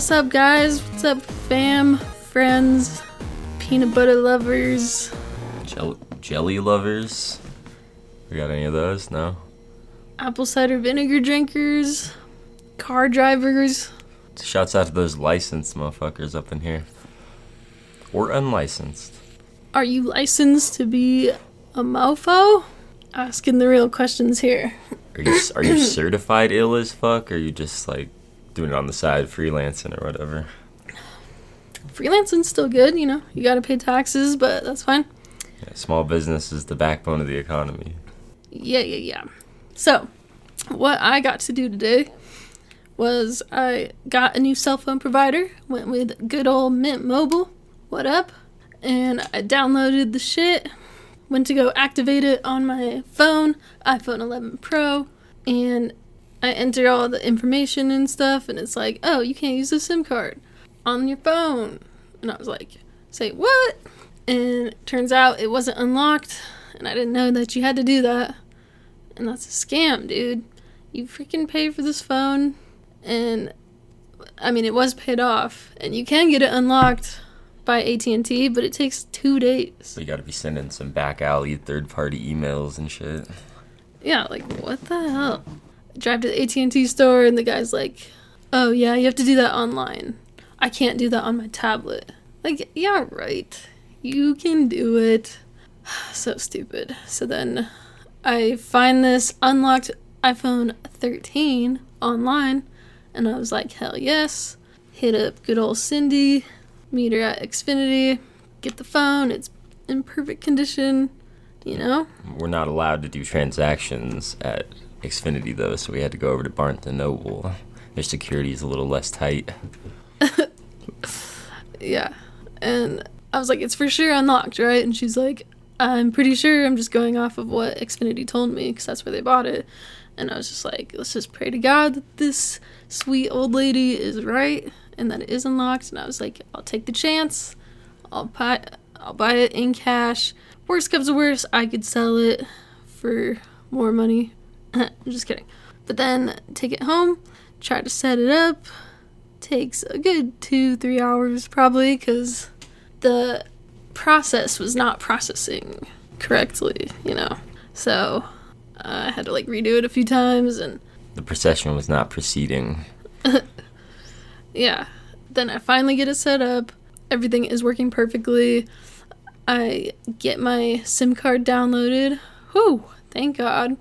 What's up, guys? What's up, fam, friends, peanut butter lovers? Jell- jelly lovers. We got any of those? No. apple cider vinegar drinkers, car drivers. Shouts out to those licensed motherfuckers up in here, or unlicensed. Are you licensed to be a mofo? Asking the real questions here. Are you are you certified ill as fuck, or are you just like doing it on the side, freelancing or whatever? Freelancing's still good, you know. You gotta pay taxes, but that's fine. Yeah, small business is the backbone of the economy. Yeah, yeah, yeah. So, what I got to do today was I got a new cell phone provider, went with good old Mint Mobile. What up? And I downloaded the shit, went to go activate it on my phone, iPhone 11 Pro, and I enter all the information and stuff, and it's like, oh, you can't use the SIM card on your phone. And I was like, say what? And it turns out it wasn't unlocked, and I didn't know that you had to do that. And that's a scam, dude. You freaking pay for this phone, and I mean, it was paid off, and you can get it unlocked by AT&T, but it takes two days. So you got to be sending some back alley third party emails and shit. Yeah, like what the hell? Drive to the AT&T store, and the guy's like, "Oh yeah, you have to do that online. I can't do that on my tablet." Like, yeah, right. You can do it. So stupid. So then I find this unlocked iPhone 13 online, and I was like, hell yes. Hit up good old Cindy, meet her at Xfinity, get the phone. It's in perfect condition, you know? We're not allowed to do transactions at Xfinity though, so we had to go over to Barnes and Noble. Their security is a little less tight. Yeah. And I was like, it's for sure unlocked, right? And she's like, I'm pretty sure I'm just going off of what Xfinity told me because that's where they bought it. And I was just like, let's just pray to God that this sweet old lady is right and that it is unlocked. And I was like, I'll take the chance. I'll buy, I'll buy it in cash. Worst comes to worst, I could sell it for more money. I'm just kidding. But then take it home, try to set it up. Takes a good two, three hours probably because the process was not processing correctly, you know. So I had to like redo it a few times and The procession was not proceeding. yeah. Then I finally get it set up. Everything is working perfectly. I get my SIM card downloaded. Whew, thank God.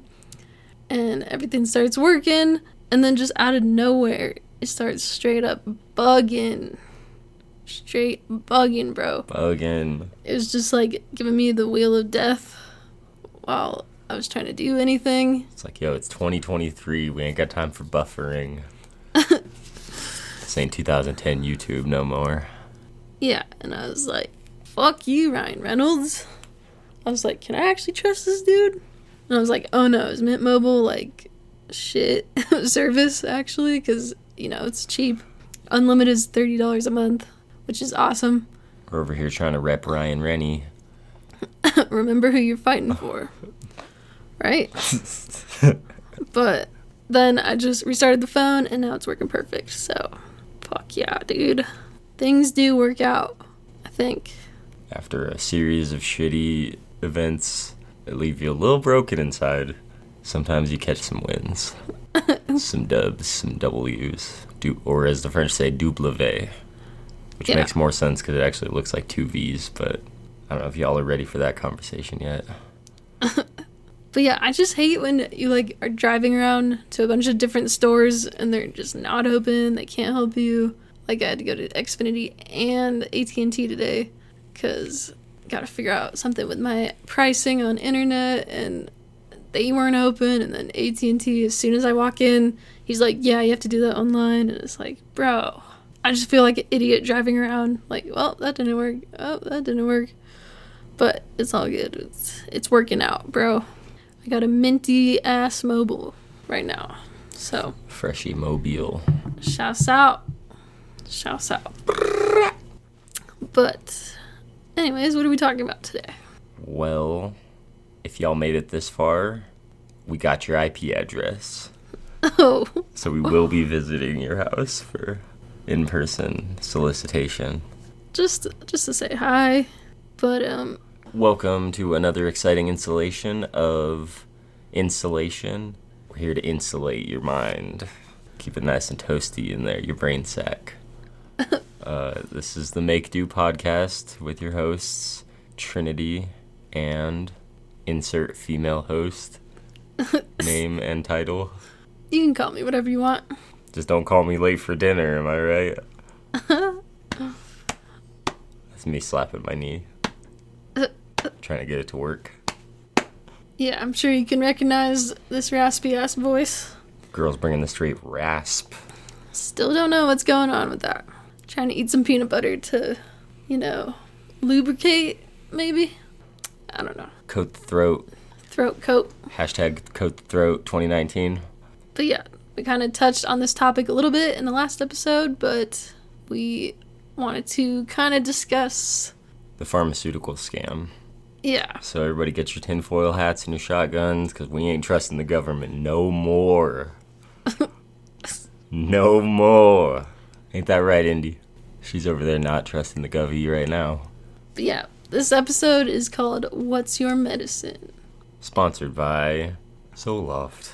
And everything starts working. And then just out of nowhere, it starts straight up bugging. Straight bugging, bro. Bugging. It was just like giving me the wheel of death while I was trying to do anything. It's like, yo, it's 2023. We ain't got time for buffering. this ain't 2010 YouTube no more. Yeah, and I was like, fuck you, Ryan Reynolds. I was like, can I actually trust this dude? And I was like, oh no, is Mint Mobile like shit service actually? Because, you know, it's cheap. Unlimited is $30 a month, which is awesome. We're over here trying to rep Ryan Rennie. Remember who you're fighting for. Right? but then I just restarted the phone and now it's working perfect. So, fuck yeah, dude. Things do work out, I think. After a series of shitty events leave you a little broken inside, sometimes you catch some wins. some dubs, some W's. Du- or as the French say, double V. Which Yeah. makes more sense because it actually looks like two V's, but I don't know if y'all are ready for that conversation yet. But yeah, I just hate when you like are driving around to a bunch of different stores and they're just not open. They can't help you. Like I had to go to Xfinity and AT and T today because got to figure out something with my pricing on internet and they weren't open. And then AT and T, as soon as I walk in, he's like, "Yeah, you have to do that online." And it's like, bro, I just feel like an idiot driving around. Like, well, that didn't work. Oh, that didn't work. But it's all good. It's it's working out, bro. I got a minty ass mobile right now. So, Freshy Mobile. shouts out. Shouts out. But, anyways, what are we talking about today? Well, if y'all made it this far, we got your IP address. Oh, So we will be visiting your house for in person solicitation. Just just to say hi. But um Welcome to another exciting installation of Insulation. We're here to insulate your mind, keep it nice and toasty in there, your brain sack. Uh, this is the Make Dew podcast with your hosts, Trinity and insert female host, name and title. you can call me whatever you want. Just don't call me late for dinner, am I right? That's me slapping my knee. Trying to get it to work. Yeah, I'm sure you can recognize this raspy ass voice. Girl's bringing the straight rasp. Still don't know what's going on with that. Trying to eat some peanut butter to, you know, lubricate, maybe? I don't know. Coat the throat. Throat coat. Hashtag coat the throat 2019. But yeah, we kind of touched on this topic a little bit in the last episode, but we wanted to kind of discuss. The pharmaceutical scam. Yeah, So everybody get your tinfoil hats and your shotguns, because we ain't trusting the government no more. no more. Ain't that right, Indy? She's over there not trusting the govy right now. but yeah, this episode is called What's Your Medicine? Sponsored by Zoloft.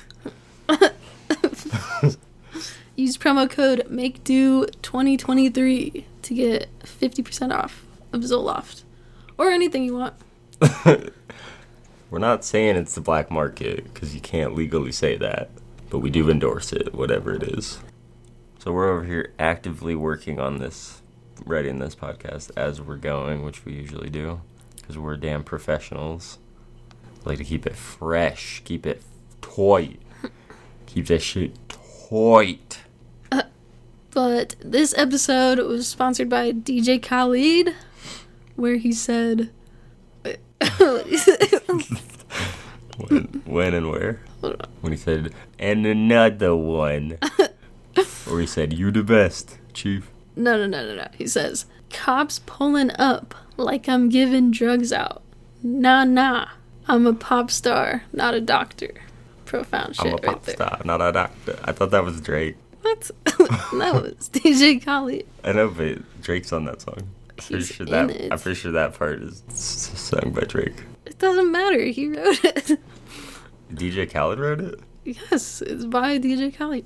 Use promo code MakeDew2023 to get 50% off of Zoloft. Or anything you want. We're not saying it's the black market, because you can't legally say that. But we do endorse it, whatever it is. So we're over here actively working on this, writing this podcast as we're going, which we usually do, because we're damn professionals. Like to keep it fresh, keep it tight, keep that shit tight. Uh, but this episode was sponsored by DJ Khaled, where he said. what he said? When, when and where? When he said, and another one. or he said, you the best, chief. No, no, no, no, no. He says, Cops pulling up like I'm giving drugs out. Nah, nah. I'm a pop star, not a doctor. Profound shit I'm a pop star, not a doctor. I thought that was Drake. What? no, it's DJ Khaled. I know, but Drake's on that song. I'm pretty He's sure that it. I'm pretty sure that part is sung by Drake. It doesn't matter. He wrote it. DJ Khaled wrote it. yes, it's by DJ Khaled.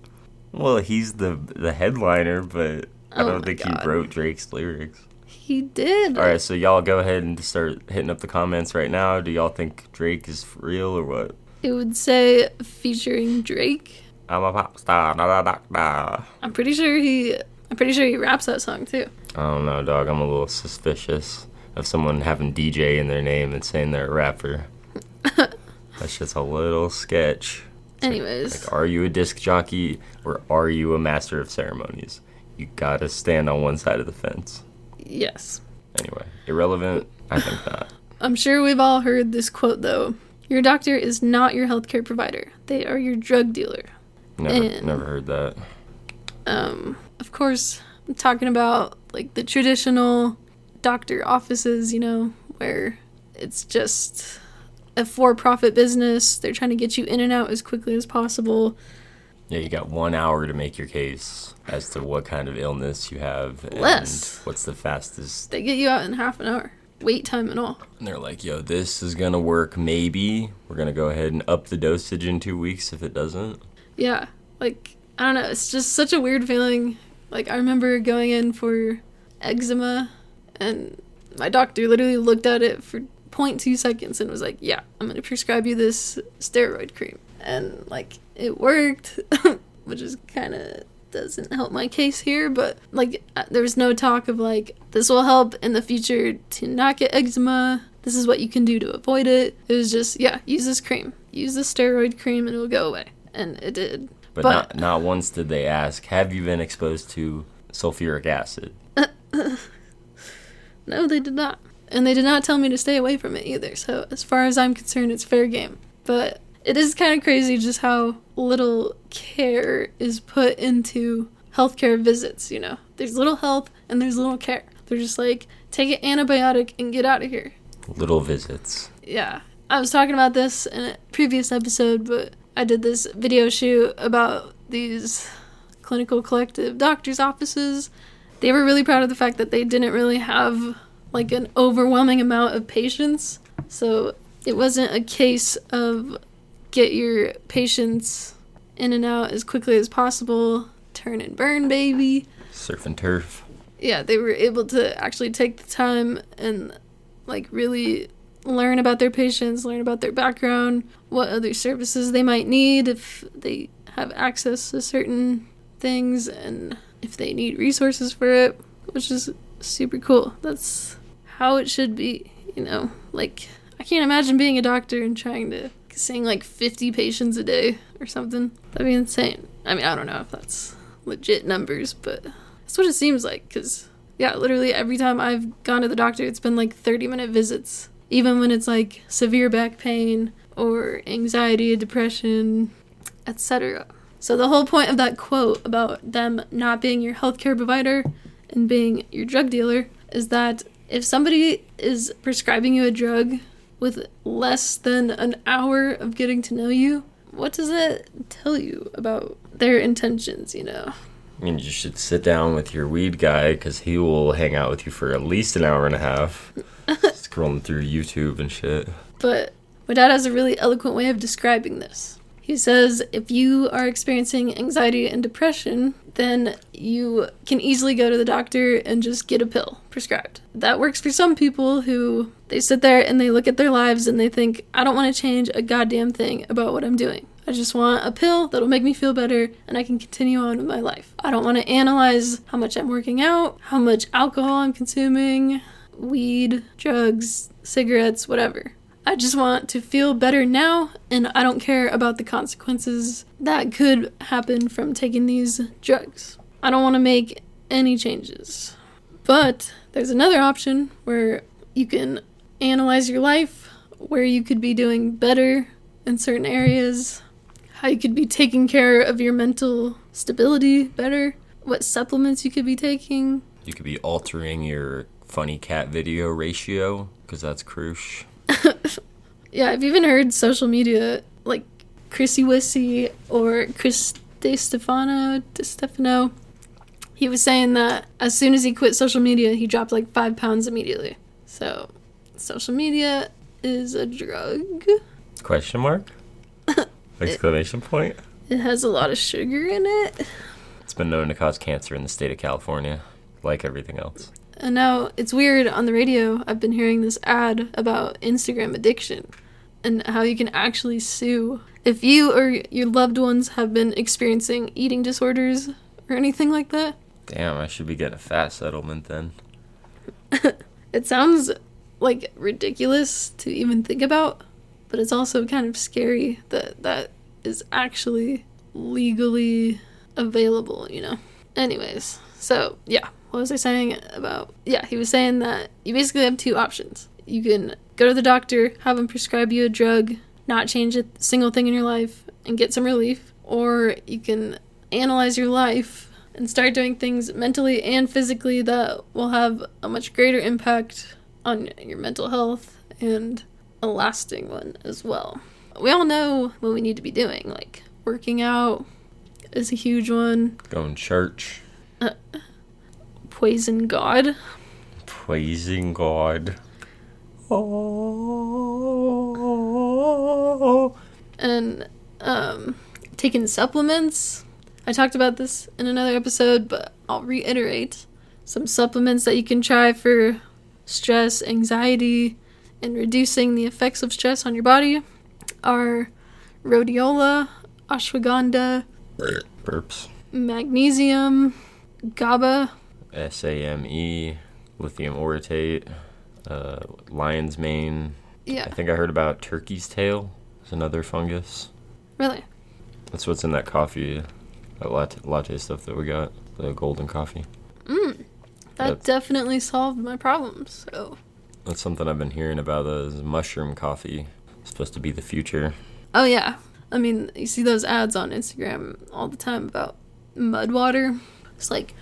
Well, he's the the headliner, but I Oh don't think God. he wrote Drake's lyrics. He did. All right, so y'all go ahead and start hitting up the comments right now. Do y'all think Drake is real or what? It would say featuring Drake. I'm a pop star, not a doctor. I'm pretty sure he. I'm pretty sure he raps that song too. I don't know, dog. I'm a little suspicious of someone having DJ in their name and saying they're a rapper. That's just a little sketch. Anyways, Like, are you a disc jockey or are you a master of ceremonies? You gotta stand on one side of the fence. yes. Anyway, irrelevant? I think not. I'm sure we've all heard this quote though. Your doctor is not your healthcare provider. They are your drug dealer. Never, And- never heard that. Um, of course, I'm talking about like the traditional doctor offices, you know, where it's just a for-profit business. They're trying to get you in and out as quickly as possible. Yeah, you got one hour to make your case as to what kind of illness you have and Less. what's the fastest. They get you out in half an hour, wait time and all. And they're like, yo, this is gonna work maybe. We're gonna go ahead and up the dosage in two weeks if it doesn't. Yeah, like I don't know. It's just such a weird feeling. Like I remember going in for eczema, and my doctor literally looked at it for 0.2 seconds and was like, "Yeah, I'm gonna prescribe you this steroid cream," and like it worked, which is kind of doesn't help my case here. But like uh, there was no talk of like this will help in the future to not get eczema. This is what you can do to avoid it. It was just yeah, use this cream, use this steroid cream, and it'll go away, and it did. But, But- not not once did they ask, have you been exposed to sulfuric acid? No, they did not. And they did not tell me to stay away from it either. So, as far as I'm concerned, it's fair game. But it is kind of crazy just how little care is put into healthcare visits, you know? There's little health and there's little care. They're just like, take an antibiotic and get out of here. Little visits. Yeah. I was talking about this in a previous episode, but I did this video shoot about these clinical collective doctors' offices. They were really proud of the fact that they didn't really have like an overwhelming amount of patients. So it wasn't a case of get your patients in and out as quickly as possible, turn and burn, baby. Surf and turf. Yeah, they were able to actually take the time and like really learn about their patients, learn about their background, what other services they might need if they have access to certain things and if they need resources for it, which is super cool. That's how it should be, you know? Like, I can't imagine being a doctor and trying to seeing like 50 patients a day or something. That'd be insane. I mean, I don't know if that's legit numbers, but that's what it seems like because, yeah, literally every time I've gone to the doctor, it's been like 30 minute visits. Even when it's like severe back pain or anxiety, depression, etc. So the whole point of that quote about them not being your healthcare provider and being your drug dealer is that if somebody is prescribing you a drug with less than an hour of getting to know you, what does that tell you about their intentions, you know? I mean, you should sit down with your weed guy because he will hang out with you for at least an hour and a half, scrolling through YouTube and shit. But my dad has a really eloquent way of describing this. He says if you are experiencing anxiety and depression, then you can easily go to the doctor and just get a pill prescribed. That works for some people who they sit there and they look at their lives and they think, I don't want to change a goddamn thing about what I'm doing. I just want a pill that'll make me feel better and I can continue on with my life. I don't want to analyze how much I'm working out, how much alcohol I'm consuming, weed, drugs, cigarettes, whatever. I just want to feel better now, and I don't care about the consequences that could happen from taking these drugs. I don't want to make any changes. But there's another option where you can analyze your life, where you could be doing better in certain areas, how you could be taking care of your mental stability better, what supplements you could be taking. You could be altering your funny cat video ratio because that's crucial. yeah, I've even heard social media like Chrissy Wissy or Chris Distefano, De Stefano. He was saying that as soon as he quit social media, he dropped like five pounds immediately. So, social media is a drug. Question mark? Exclamation point? It has a lot of sugar in it. It's been known to cause cancer in the state of California, like everything else. And now it's weird on the radio. I've been hearing this ad about Instagram addiction and how you can actually sue if you or your loved ones have been experiencing eating disorders or anything like that. Damn, I should be getting a fat settlement then. it sounds like ridiculous to even think about, but it's also kind of scary that that is actually legally available, you know. Anyways, so yeah, what was I saying about? Yeah, he was saying that you basically have two options. You can go to the doctor, have him prescribe you a drug, not change a single thing in your life, and get some relief, or you can analyze your life and start doing things mentally and physically that will have a much greater impact on your mental health and a lasting one as well. We all know what we need to be doing, like working out is a huge one. Going to church. Uh, praising God. Praising God. Oh. And um, taking supplements. I talked about this in another episode, but I'll reiterate some supplements that you can try for stress, anxiety, and reducing the effects of stress on your body are rhodiola, ashwagandha, burps, magnesium, GABA, SAMe, lithium orotate, uh, lion's mane. Yeah. I think I heard about turkey's tail. It's another fungus. Really? That's what's in that coffee, that latte, latte stuff that we got, the golden coffee. Mm. That That's, definitely solved my problems. So. That's something I've been hearing about. Is mushroom coffee. It's supposed to be the future. Oh yeah. I mean, you see those ads on Instagram all the time about mud water. It's like,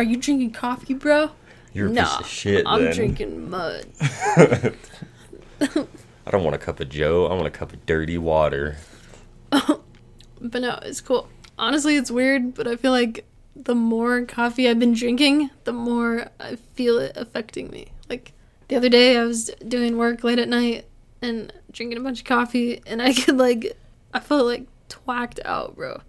are you drinking coffee, bro? You're a nah, piece of shit. I'm then. drinking mud. I don't want a cup of Joe. I want a cup of dirty water. but no, it's cool. honestly, it's weird, but I feel like the more coffee I've been drinking, the more I feel it affecting me. Like the other day, I was doing work late at night and drinking a bunch of coffee, and I could like, I felt like twacked out, bro.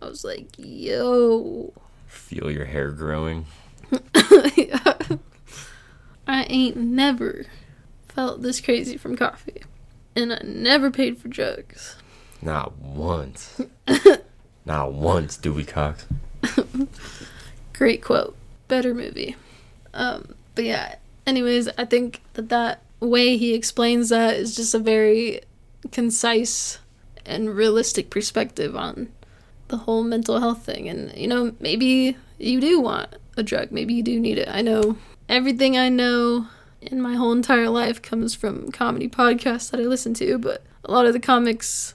I was like, yo. Feel your hair growing. I ain't never felt this crazy from coffee. And I never paid for drugs. Not once. Not once, Dewey Cox. Great quote. Better movie. Um, but yeah, anyways, I think that that way he explains that is just a very concise and realistic perspective on the whole mental health thing. And, you know, maybe you do want a drug. Maybe you do need it. I know everything I know in my whole entire life comes from comedy podcasts that I listen to, but a lot of the comics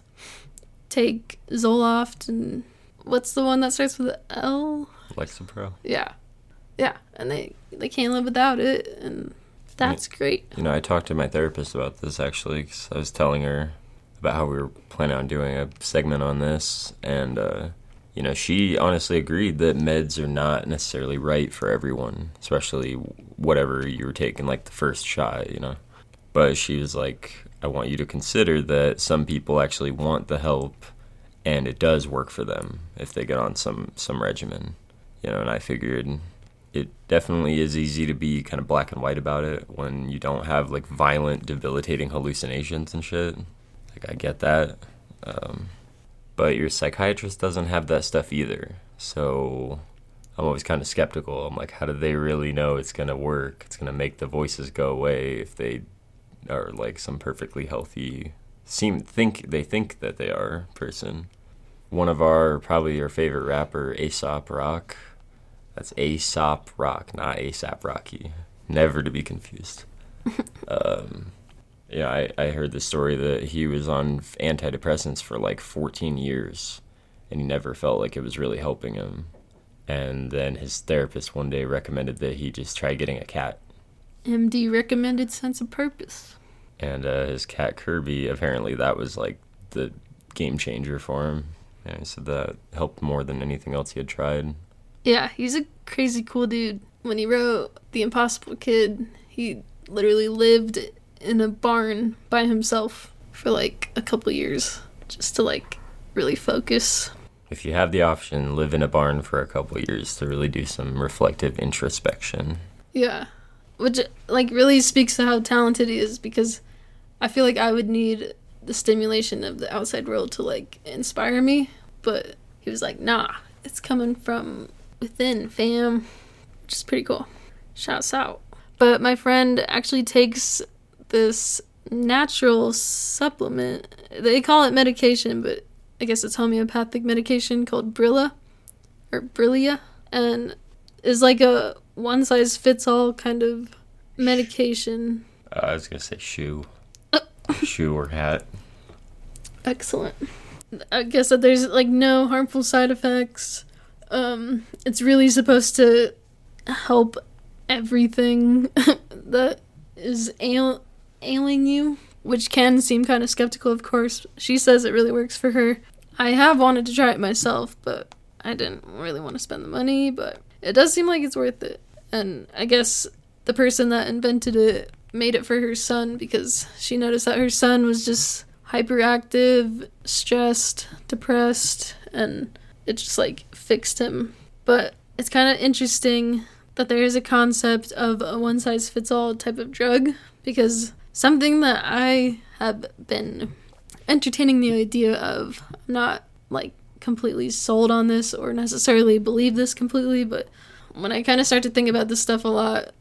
take Zoloft and what's the one that starts with L? Lexapro. Yeah. Yeah, and they they can't live without it and that's mm. great. You know, I talked to my therapist about this actually cuz I was telling her about how we were planning on doing a segment on this and uh you know, she honestly agreed that meds are not necessarily right for everyone, especially whatever you were taking, like the first shot, you know. But she was like, I want you to consider that some people actually want the help and it does work for them if they get on some, some regimen, you know. And I figured it definitely is easy to be kind of black and white about it when you don't have like violent, debilitating hallucinations and shit. Like, I get that. Um, but your psychiatrist doesn't have that stuff either. So I'm always kind of skeptical. I'm like, how do they really know it's going to work? It's going to make the voices go away if they are like some perfectly healthy seem think they think that they are person. One of our probably your favorite rapper, Aesop Rock. That's Aesop Rock, not ASAP Rocky. Never to be confused. um, yeah, I, I heard the story that he was on antidepressants for like 14 years and he never felt like it was really helping him. And then his therapist one day recommended that he just try getting a cat. MD recommended sense of purpose. And uh, his cat Kirby, apparently that was like the game changer for him. And he said that helped more than anything else he had tried. Yeah, he's a crazy cool dude. When he wrote The Impossible Kid, he literally lived in a barn by himself for like a couple years just to like really focus. If you have the option, live in a barn for a couple years to really do some reflective introspection. Yeah. Which like really speaks to how talented he is because I feel like I would need the stimulation of the outside world to like inspire me, but he was like, "Nah, it's coming from within, fam." Which is pretty cool. Shouts out. But my friend actually takes this natural supplement. They call it medication, but I guess it's homeopathic medication called Brilla or Brillia and is like a one size fits all kind of medication. Uh, I was going to say shoe. shoe or hat. Excellent. I guess that there's like no harmful side effects. Um, it's really supposed to help everything that is ail- ailing you, which can seem kind of skeptical, of course. She says it really works for her. I have wanted to try it myself, but I didn't really want to spend the money, but it does seem like it's worth it. And I guess the person that invented it made it for her son because she noticed that her son was just hyperactive, stressed, depressed, and it just like fixed him. But it's kind of interesting that there is a concept of a one size fits all type of drug because something that I have been entertaining the idea of, I'm not like completely sold on this or necessarily believe this completely, but when I kind of start to think about this stuff a lot,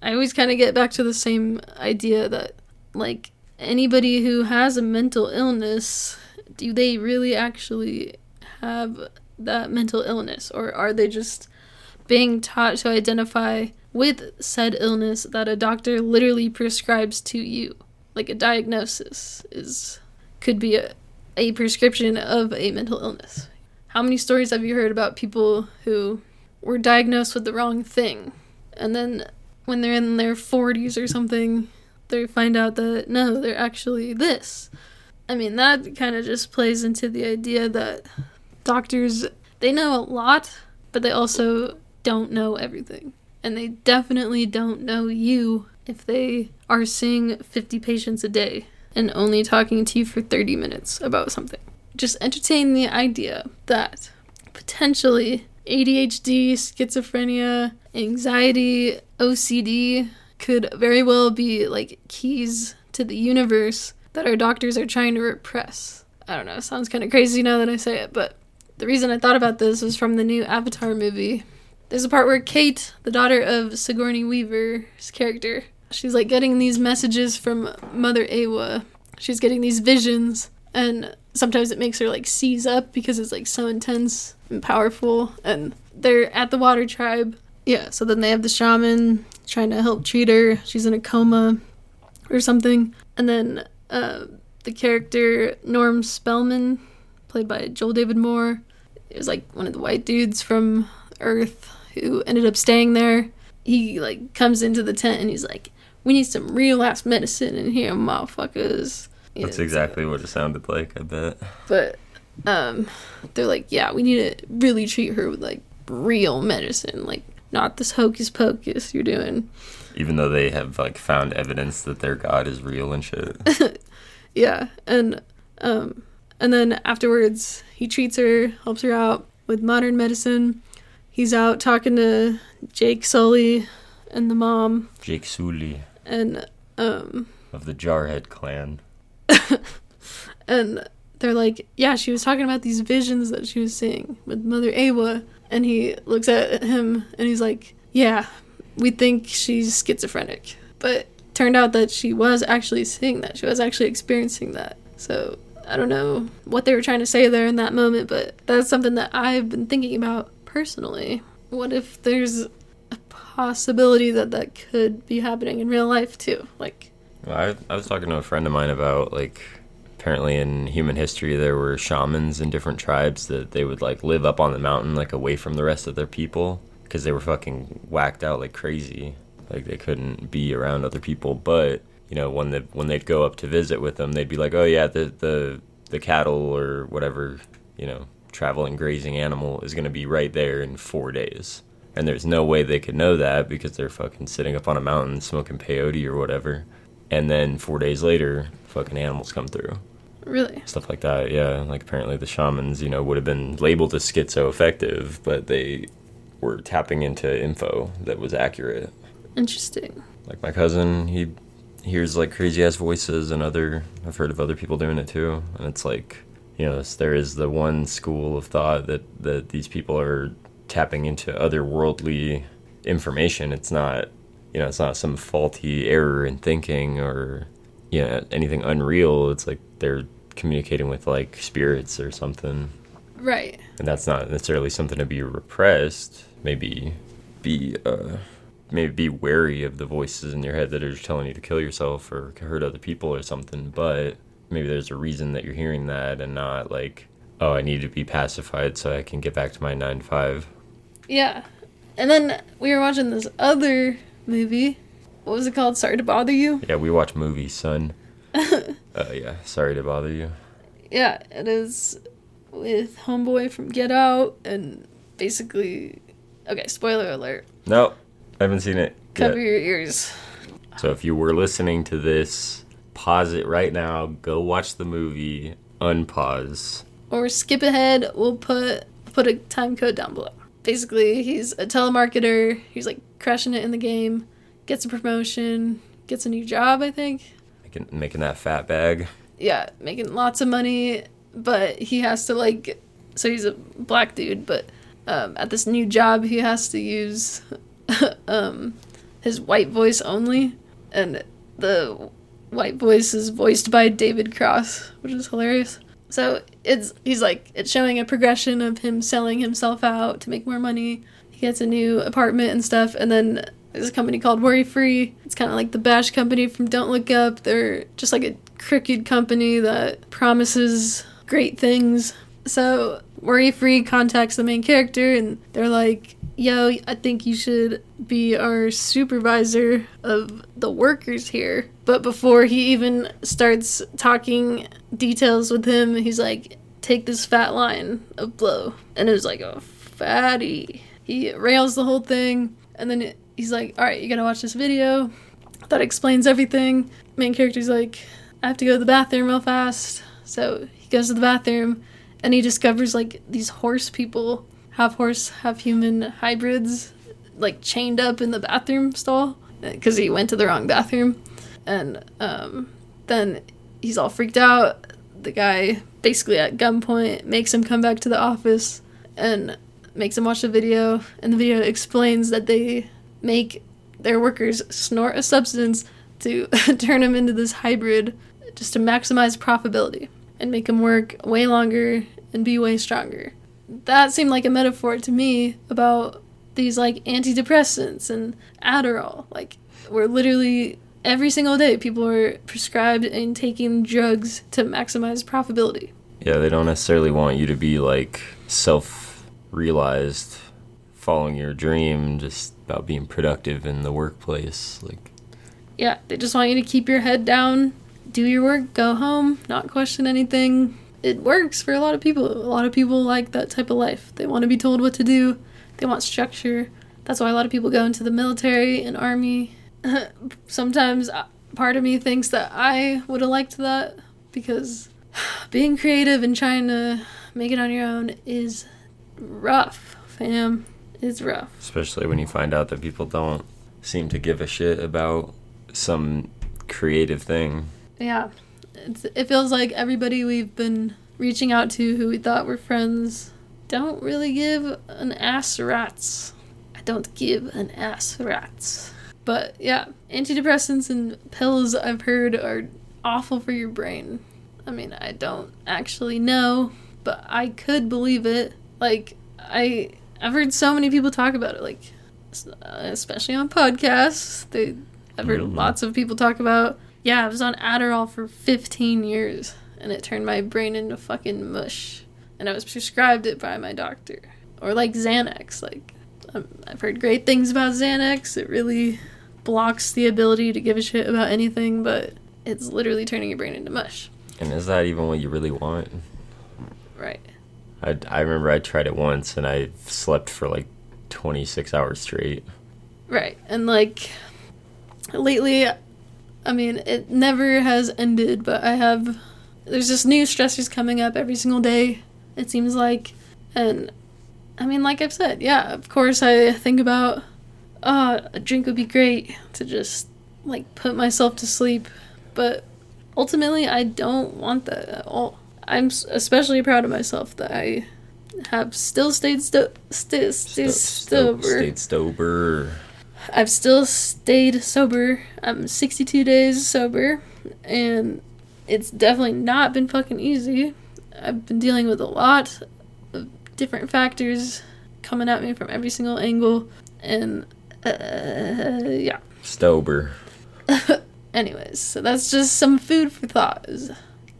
I always kind of get back to the same idea that like anybody who has a mental illness, do they really actually have that mental illness? Or are they just being taught to identify with said illness that a doctor literally prescribes to you. Like a diagnosis is could be a, a prescription of a mental illness. How many stories have you heard about people who were diagnosed with the wrong thing and then when they're in their 40s or something they find out that no, they're actually this. I mean, that kind of just plays into the idea that doctors they know a lot, but they also don't know everything. And they definitely don't know you if they are seeing 50 patients a day and only talking to you for 30 minutes about something. Just entertain the idea that potentially ADHD, schizophrenia, anxiety, OCD could very well be like keys to the universe that our doctors are trying to repress. I don't know, sounds kind of crazy now that I say it, but the reason I thought about this was from the new Avatar movie. There's a part where Kate, the daughter of Sigourney Weaver's character, she's like getting these messages from Mother Eywa. She's getting these visions, and sometimes it makes her like seize up because it's like so intense and powerful. And they're at the Water Tribe. Yeah, so then they have the shaman trying to help treat her. She's in a coma or something. And then uh, the character Norm Spellman, played by Joel David Moore, was like one of the white dudes from Earth who ended up staying there. He like comes into the tent and he's like, "We need some real ass medicine in here, motherfuckers." You That's know, exactly what it sounded like, I bet. but um they're like yeah we need to really treat her with like real medicine like not this hocus pocus you're doing Even though they have like found evidence that their god is real and shit. yeah and um and then afterwards he treats her helps her out with modern medicine he's out talking to jake sully and the mom Jake Sully and um of the Jarhead clan. and they're like, yeah, she was talking about these visions that she was seeing with Mother Eywa, and he looks at him and he's like, yeah, we think she's schizophrenic, but turned out that she was actually seeing that. She was actually experiencing that. So I don't know what they were trying to say there in that moment, but that's something that I've been thinking about personally. What if there's a possibility that that could be happening in real life too? Like, Well, I, I was talking to a friend of mine about like apparently in human history there were shamans in different tribes that they would like live up on the mountain like away from the rest of their people because they were fucking whacked out like crazy like they couldn't be around other people but you know when they when they'd go up to visit with them they'd be like oh yeah the the the cattle or whatever you know traveling grazing animal is going to be right there in 4 days and there's no way they could know that because they're fucking sitting up on a mountain smoking peyote or whatever and then 4 days later fucking animals come through really? stuff like that. Yeah, like apparently the shamans, you know, would have been labeled as schizoaffective, but they were tapping into info that was accurate. Interesting. Like my cousin, he hears like crazy ass voices, and other I've heard of other people doing it too, and it's like you know there is the one school of thought that that these people are tapping into otherworldly information. It's not you know it's not some faulty error in thinking or you know anything unreal. It's like they're communicating with like spirits or something Right. and that's not necessarily something to be repressed. Maybe be uh, maybe be wary of the voices in your head that are telling you to kill yourself or hurt other people or something. But maybe there's a reason that you're hearing that and not like, oh, I need to be pacified so I can get back to my nine five. Yeah. And then we were watching this other movie. What was it called? Sorry to bother you. Yeah, we watch movies, son. uh, yeah, sorry to bother you. Yeah, it is with Homeboy from Get Out and basically okay, spoiler alert. Nope, I haven't seen it. Cover yet. your ears. So if you were listening to this, pause it right now. Go watch the movie. Unpause. Or skip ahead, we'll put put a time code down below. Basically, he's a telemarketer. He's like crushing it in the game. Gets a promotion, gets a new job, I think. Making, making that fat bag. yeah, making lots of money, but he has to like so he's a black dude, but um, at this new job he has to use um, his white voice only, and the white voice is voiced by David Cross, which is hilarious. So it's he's like it's showing a progression of him selling himself out to make more money. He gets a new apartment and stuff, and then there's a company called Worry Free. It's kind of like the Bash company from Don't Look Up. They're just like a crooked company that promises great things. So Worry Free contacts the main character, and they're like, "Yo, I think you should be our supervisor of the workers here." But before he even starts talking details with him, he's like, take this fat line of blow. And it was like a fatty. He rails the whole thing, and then he's like, all right, you gotta watch this video that explains everything. Main character's like, I have to go to the bathroom real fast. So he goes to the bathroom and he discovers like these horse people, half horse, half human hybrids, like chained up in the bathroom stall because he went to the wrong bathroom. And um, then he's all freaked out. The guy, basically at gunpoint, makes him come back to the office and makes him watch the video. And the video explains that they make their workers snort a substance to turn him into this hybrid just to maximize profitability and make him work way longer and be way stronger. That seemed like a metaphor to me about these like antidepressants and Adderall. Like, we're literally every single day people are prescribed and taking drugs to maximize profitability. Yeah, they don't necessarily want you to be like self realized, following your dream, just about being productive in the workplace. Like, yeah, they just want you to keep your head down, do your work, go home, not question anything. It works for a lot of people. A lot of people like that type of life. They want to be told what to do, they want structure. That's why a lot of people go into the military and army. Sometimes uh, part of me thinks that I would have liked that because being creative and trying to make it on your own is rough, fam. It's rough. Especially when you find out that people don't seem to give a shit about some creative thing. Yeah. It's, it feels like everybody we've been reaching out to who we thought were friends don't really give an ass rats. I don't give an ass rats. But yeah, antidepressants and pills I've heard are awful for your brain. I mean, I don't actually know, but I could believe it. Like, I I've heard so many people talk about it, like especially on podcasts. They I've heard mm-hmm. lots of people talk about. Yeah, I was on Adderall for 15 years, and it turned my brain into fucking mush. And I was prescribed it by my doctor, or like Xanax. Like um, I've heard great things about Xanax. It really blocks the ability to give a shit about anything, but it's literally turning your brain into mush. And is that even what you really want? Right. I, I remember I tried it once and I slept for like 26 hours straight. Right. And like lately, I mean, it never has ended, but I have. There's just new stressors coming up every single day, it seems like. And I mean, like I've said, yeah, of course I think about, uh, a drink would be great to just like put myself to sleep. But ultimately, I don't want that at all. I'm especially proud of myself that I have still stayed sto- st- st- sober. Stayed sober. I've still stayed sober. I'm 62 days sober, and it's definitely not been fucking easy. I've been dealing with a lot of different factors coming at me from every single angle, and uh, yeah. Stober. Anyways, so that's just some food for thought.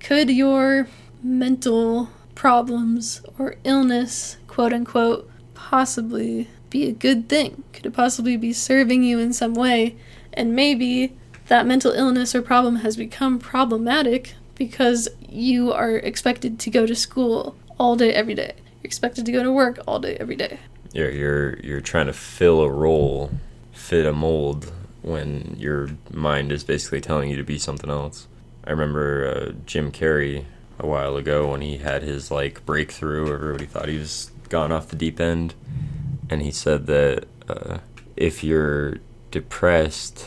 Could your mental problems or illness, quote unquote, possibly be a good thing? Could it possibly be serving you in some way? And maybe that mental illness or problem has become problematic because you are expected to go to school all day, every day. You're expected to go to work all day, every day. You're, you're, you're trying to fill a role, fit a mold, when your mind is basically telling you to be something else. I remember uh, Jim Carrey a while ago when he had his like breakthrough. Everybody thought he was gone off the deep end, and he said that uh, if you're depressed,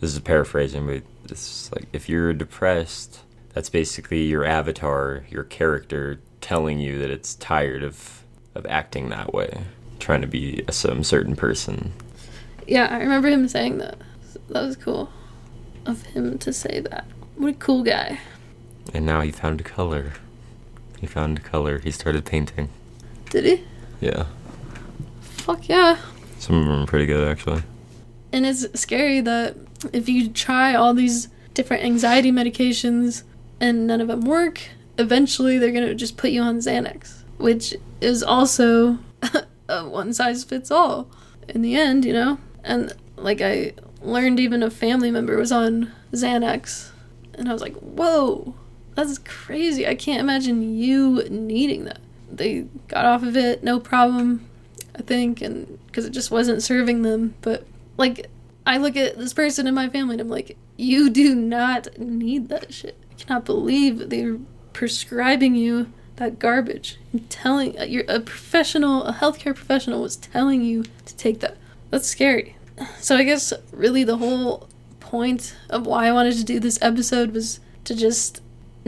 this is a paraphrasing, but it's like if you're depressed, that's basically your avatar, your character, telling you that it's tired of of acting that way, trying to be a some certain person. Yeah, I remember him saying that. That was cool of him to say that. What a cool guy. And now he found color. He found color. He started painting. Did he? Yeah. Fuck yeah. Some of them are pretty good, actually. And it's scary that if you try all these different anxiety medications and none of them work, eventually they're going to just put you on Xanax, which is also a one size fits all in the end, you know? And like I learned even a family member was on Xanax and I was like, "Whoa." That's crazy. I can't imagine you needing that. They got off of it, no problem, I think, and because it just wasn't serving them. But like, I look at this person in my family and I'm like, you do not need that shit. I cannot believe they're prescribing you that garbage. I'm telling uh, you're a professional, a healthcare professional was telling you to take that. That's scary. So I guess really the whole point of why I wanted to do this episode was to just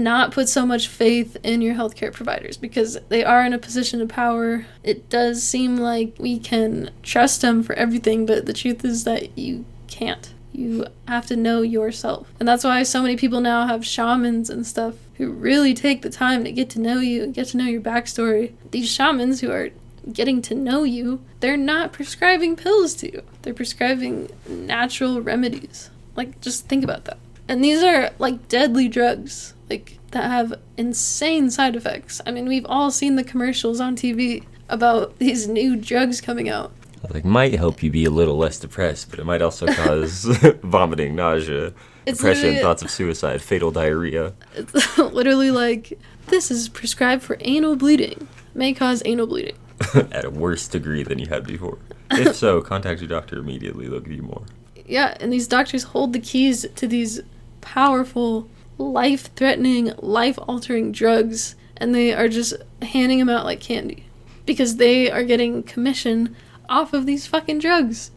not put so much faith in your healthcare providers because they are in a position of power. It does seem like we can trust them for everything, but the truth is that you can't. You have to know yourself. And that's why so many people now have shamans and stuff who really take the time to get to know you and get to know your backstory. These shamans who are getting to know you, they're not prescribing pills to you. They're prescribing natural remedies. Like just think about that. And these are like deadly drugs, like that have insane side effects. I mean, we've all seen the commercials on TV about these new drugs coming out. Like might help you be a little less depressed, but it might also cause vomiting, nausea, It's depression, thoughts of suicide, fatal diarrhea. It's literally like this is prescribed for anal bleeding. May cause anal bleeding. at a worse degree than you had before. If so, contact your doctor immediately. They'll give you more. Yeah, and these doctors hold the keys to these powerful, life threatening, life altering drugs, and they are just handing them out like candy. Because they are getting commission off of these fucking drugs.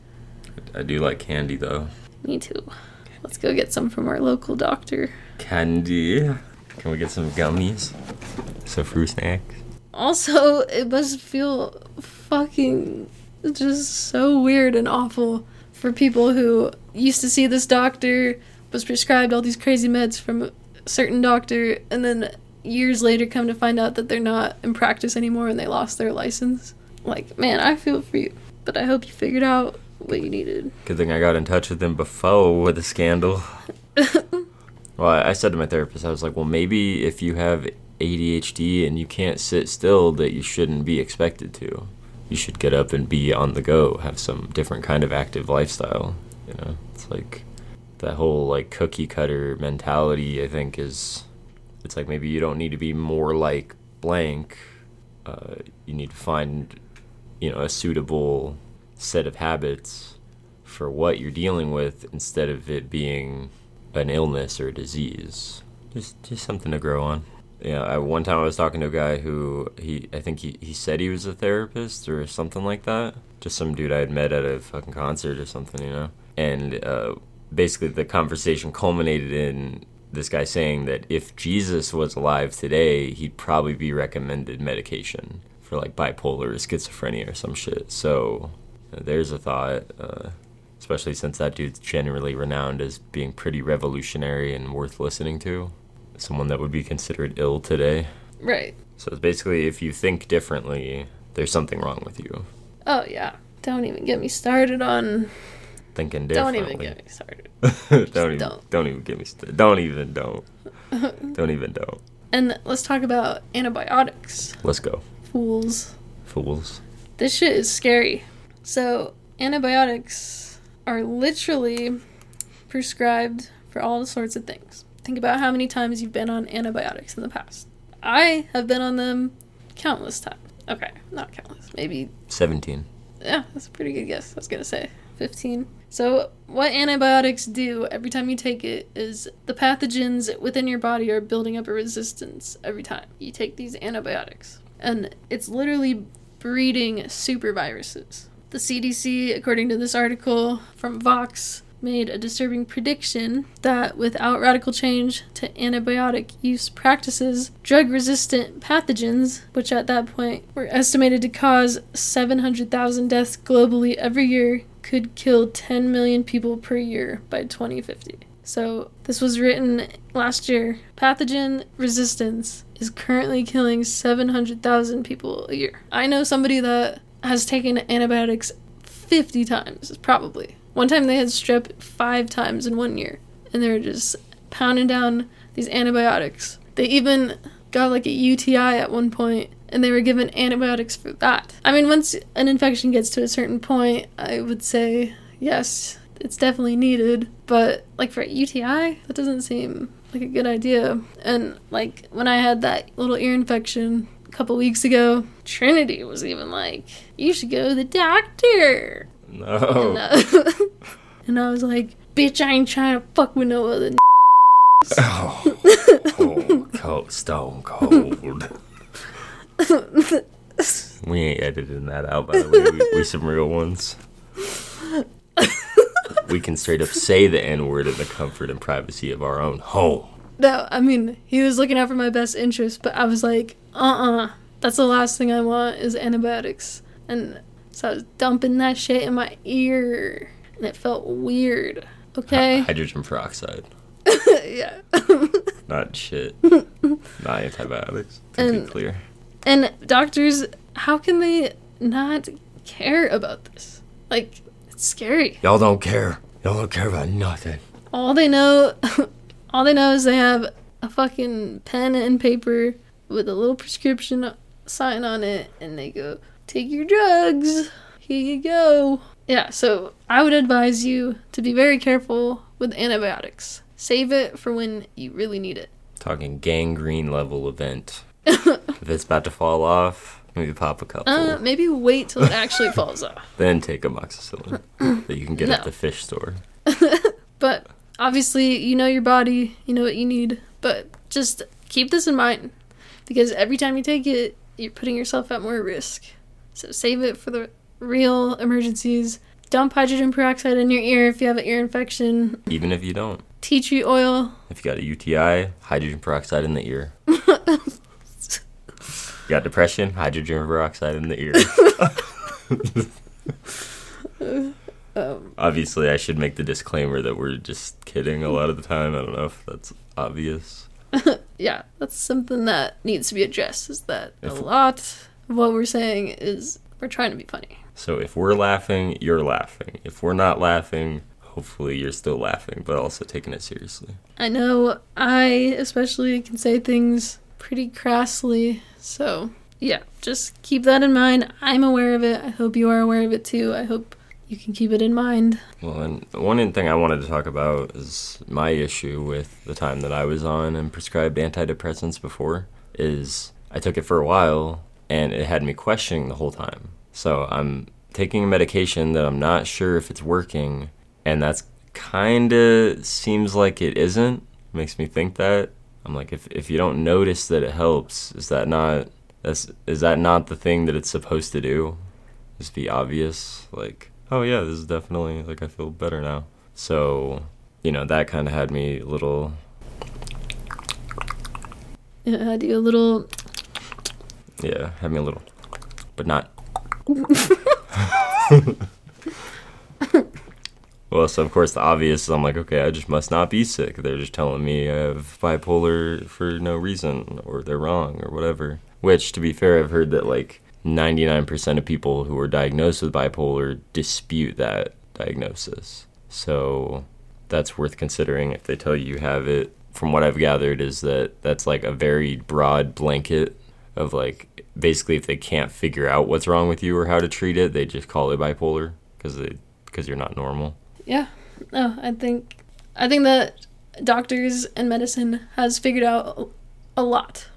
I do like candy though. Me too. Let's go get some from our local doctor. Candy. Can we get some gummies? Some fruit snacks. Also, it must feel fucking just so weird and awful for people who used to see this doctor, was prescribed all these crazy meds from a certain doctor, and then years later come to find out that they're not in practice anymore and they lost their license. Like, man, I feel for you, but I hope you figured out what you needed. Good thing I got in touch with them before with the scandal. well, I I said to my therapist, I was like, well, maybe if you have ADHD and you can't sit still, that you shouldn't be expected to. You should get up and be on the go, have some different kind of active lifestyle. You know, it's like that whole like cookie cutter mentality. I think is, it's like maybe you don't need to be more like blank. Uh, you need to find, you know, a suitable set of habits for what you're dealing with instead of it being an illness or a disease. Just just something to grow on. Yeah, one time I was talking to a guy who he I think he, he said he was a therapist or something like that. Just some dude I had met at a fucking concert or something, you know. And uh, basically the conversation culminated in this guy saying that if Jesus was alive today, he'd probably be recommended medication for like bipolar or schizophrenia or some shit. So there's a thought, uh, especially since that dude's generally renowned as being pretty revolutionary and worth listening to. Someone that would be considered ill today. Right. So it's basically if you think differently, there's something wrong with you. Oh, yeah. Don't even get me started on. Thinking differently. Don't even get me started. don't even don't. don't. even get me st- don't even don't don't even don't. And let's talk about antibiotics. Let's go, Fools. fools. This shit is scary. So, antibiotics are literally prescribed for all sorts of things. Think about how many times you've been on antibiotics in the past. I have been on them countless times. Okay, not countless. Maybe, Seventeen. yeah, that's a pretty good guess. I was gonna say 15. So, what antibiotics do every time you take it is the pathogens within your body are building up a resistance every time you take these antibiotics. And it's literally breeding super viruses. The CDC, according to this article from Vox, made a disturbing prediction that without radical change to antibiotic use practices, drug resistant pathogens, which at that point were estimated to cause 700,000 deaths globally every year, could kill 10 million people per year by 2050. So, this was written last year. Pathogen resistance is currently killing 700,000 people a year. I know somebody that has taken antibiotics 50 times, probably. One time they had strep five times in one year, and they were just pounding down these antibiotics. They even got like a UTI at one point, and they were given antibiotics for that. I mean, once an infection gets to a certain point, I would say yes, it's definitely needed. But like for a UTI, that doesn't seem like a good idea. And like when I had that little ear infection a couple weeks ago, Trinity was even like, "You should go to the doctor." No. And, uh, and I was like, "Bitch, I ain't trying to fuck with no other." Oh, cold, cold, stone cold. we ain't editing that out, by the way. We, we some real ones. we can straight up say the N word in the comfort and privacy of our own home. No, I mean he was looking out for my best interest, but I was like, "Uh, uh that's the last thing I want is antibiotics." And so I was dumping that shit in my ear, and it felt weird. Okay. Hydrogen peroxide, yeah. not shit. not antibiotics. To be And- clear. And doctors, how can they not care about this? Like, it's scary. Y'all don't care. Y'all don't care about nothing. All they know, all they know is they have a fucking pen and paper with a little prescription sign on it, and they go, "Take your drugs. Here you go." Yeah. So I would advise you to be very careful with antibiotics. Save it for when you really need it. Talking gangrene level event. if it's about to fall off, maybe pop a couple. Uh, maybe wait till it actually falls off. Then take amoxicillin that you can get at the fish store. But obviously, you know your body, you know what you need. But just keep this in mind because every time you take it, you're putting yourself at more risk. So save it for the real emergencies. Dump hydrogen peroxide in your ear if you have an ear infection. Even if you don't. Tea tree oil. If you got a UTI, hydrogen peroxide in the ear. you got depression, hydrogen peroxide in the ear. Um, Obviously, I should make the disclaimer that we're just kidding a lot of the time. I don't know if that's obvious. yeah, that's something that needs to be addressed. Is that a lot what we're saying is we're trying to be funny. So if we're laughing, you're laughing. If we're not laughing, hopefully you're still laughing, but also taking it seriously. I know I especially can say things pretty crassly, so yeah, just keep that in mind. I'm aware of it. I hope you are aware of it too. I hope you can keep it in mind. Well, and one thing I wanted to talk about is my issue with the time that I was on and prescribed antidepressants before is I took it for a while and it had me questioning the whole time. So I'm taking a medication that I'm not sure if it's working and that's kind of seems like it isn't. Makes me think that. I'm like if if you don't notice that it helps, is that not that's is that not the thing that it's supposed to do? Just be obvious like oh yeah, this is definitely like I feel better now. So, you know, that kind of had me a little Yeah, I do a little. Yeah, had me a little but not Well, so of course the obvious is I'm like, okay, I just must not be sick. They're just telling me I have bipolar for no reason or they're wrong or whatever. Which to be fair, I've heard that like 99% of people who are diagnosed with bipolar dispute that diagnosis. So that's worth considering if they tell you you have it. From what I've gathered is that that's like a very broad blanket of like basically if they can't figure out what's wrong with you or how to treat it, they just call it bipolar because they because you're not normal. Yeah, no, I think I think that doctors and medicine has figured out a lot,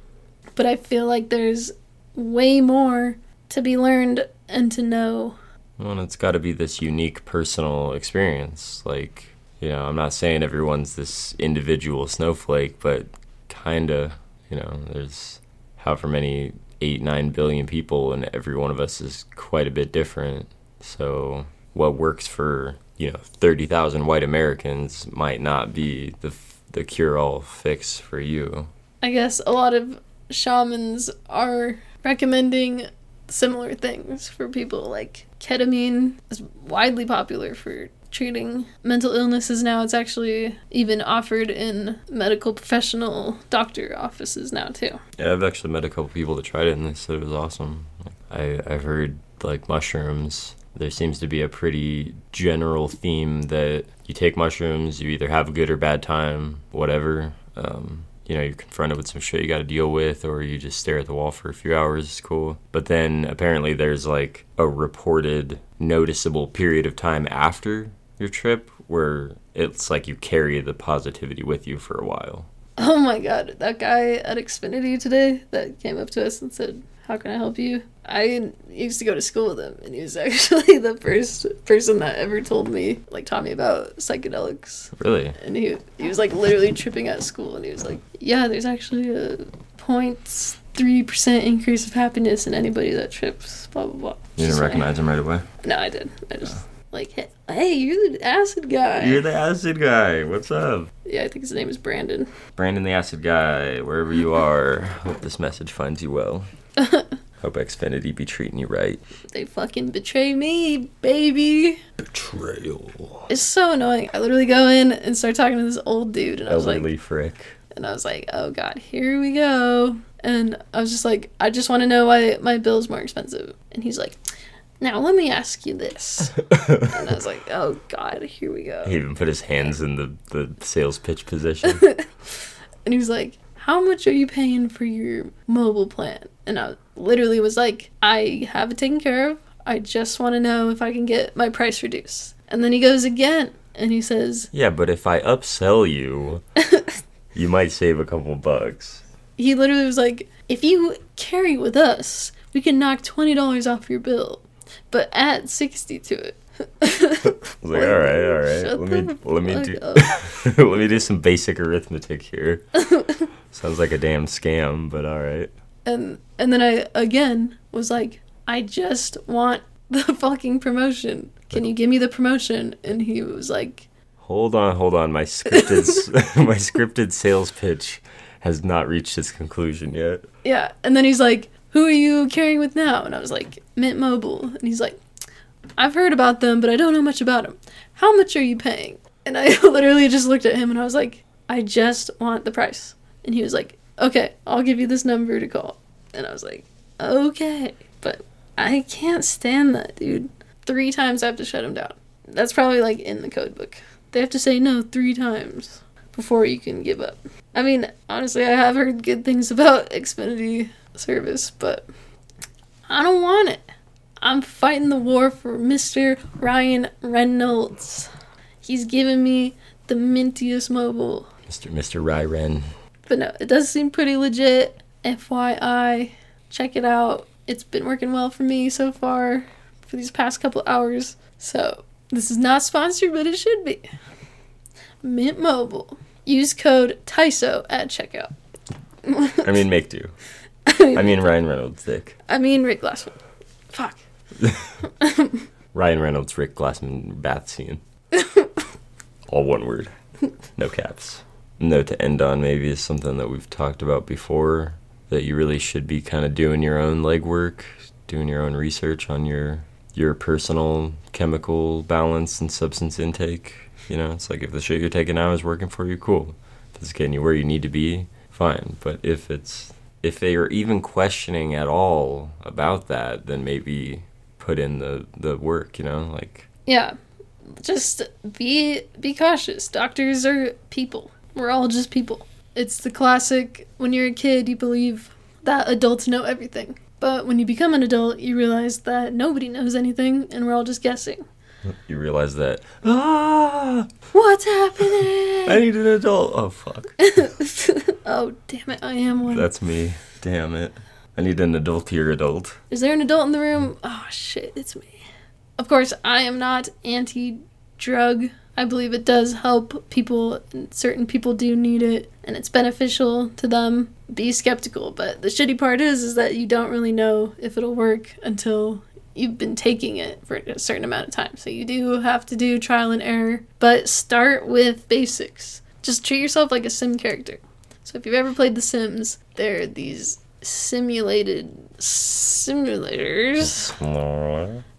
but I feel like there's way more to be learned and to know. Well, and it's got to be this unique personal experience. Like, you know, I'm not saying everyone's this individual snowflake, but kinda, you know, there's however many eight, nine billion people, and every one of us is quite a bit different. So, what works for you know 30,000 white Americans might not be the the cure all fix for you. I guess a lot of shamans are recommending similar things for people like ketamine is widely popular for treating mental illnesses now it's actually even offered in medical professional doctor offices now too Yeah, I've actually met a couple people that tried it and they said it was awesome. I I've heard like mushrooms. There seems to be a pretty general theme that you take mushrooms, you either have a good or bad time, whatever. Um, you know, you're confronted with some shit you got to deal with, or you just stare at the wall for a few hours. It's cool. But then apparently there's like a reported noticeable period of time after your trip where it's like you carry the positivity with you for a while. Oh my god, that guy at Xfinity today that came up to us and said, How can I help you? I used to go to school with him, and he was actually the first person that ever told me, like, taught me about psychedelics. Really? And he, he was like literally tripping at school, and he was like, Yeah, there's actually a 0.3% increase of happiness in anybody that trips, blah, blah, blah. You didn't recognize him right away? No, I did. I just, oh. Like, hey, hey, you're the acid guy. You're the acid guy. What's up? yeah, I think his name is Brandon. Brandon the acid guy, wherever you are, hope this message finds you well. hope Xfinity be treating you right. They fucking betray me, baby. Betrayal. It's so annoying. I literally go in and start talking to this old dude, and I was like, Elderly frick. and I was like, oh god, here we go. And I was just like, I just want to know why my bill's more expensive. And he's like, now let me ask you this. and I was like, oh god, here we go. He even put his hands in the, the sales pitch position. And he was like, How much are you paying for your mobile plan? And I literally was like, I have it taken care of. I just want to know if I can get my price reduced. And then he goes again and he says, yeah, but if I upsell you, you might save a couple bucks. He literally was like, If you carry with us, we can knock $20 off your bill, but add 60 to it. I was like, all right, all right. Shut Let me let me do let me do some basic arithmetic here. Sounds like a damn scam, but all right. And and then I again was like, I just want the fucking promotion. Can you give me the promotion? And he was like, Hold on, hold on. My scripted my scripted sales pitch has not reached its conclusion yet. Yeah. And then he's like, Who are you carrying with now? And I was like, Mint Mobile. And he's like, I've heard about them, but I don't know much about them. How much are you paying? And I literally just looked at him and I was like, I just want the price. And he was like, Okay, I'll give you this number to call. And I was like, Okay. But I can't stand that, dude. Three times I have to shut him down. That's probably like in the code book. They have to say no three times before you can give up. I mean, honestly, I have heard good things about Xfinity service, but I don't want it. I'm fighting the war for Mr. Ryan Reynolds. He's giving me the mintiest mobile. Mr. Mr. Ryren. But no, it does seem pretty legit. FYI, check it out. It's been working well for me so far for these past couple hours. So, this is not sponsored, but it should be. Mint Mobile. Use code TISO at checkout. I mean, Make Dew. I mean, Ryan Reynolds, Dick. I mean Rick Glassman. Fuck. Ryan Reynolds, Rick Glassman, bath scene. All one word. No caps. Note to end on maybe is something that we've talked about before that you really should be kind of doing your own legwork, doing your own research on your your personal chemical balance and substance intake. You know, it's like if the shit you're taking now is working for you, cool. If it's getting you where you need to be, fine. But if it's if they are even questioning at all about that, then maybe put in the the work. You know, like Yeah. Just be be cautious. Doctors are people. We're all just people. It's the classic when you're a kid you believe that adults know everything. But when you become an adult, you realize that nobody knows anything and we're all just guessing. You realize that ah, What's happening? I need an adult. Oh fuck, oh, damn it, I am one. that's me. Damn it, I need an adult here adult. Is there an adult in the room? Oh shit, it's me. Of course, I am not anti drug. I believe it does help people, and certain people do need it, and it's beneficial to them. Be skeptical, but the shitty part is is that you don't really know if it'll work until you've been taking it for a certain amount of time. So you do have to do trial and error, but start with basics. Just treat yourself like a sim character. So if you've ever played The Sims, there are these simulated simulators.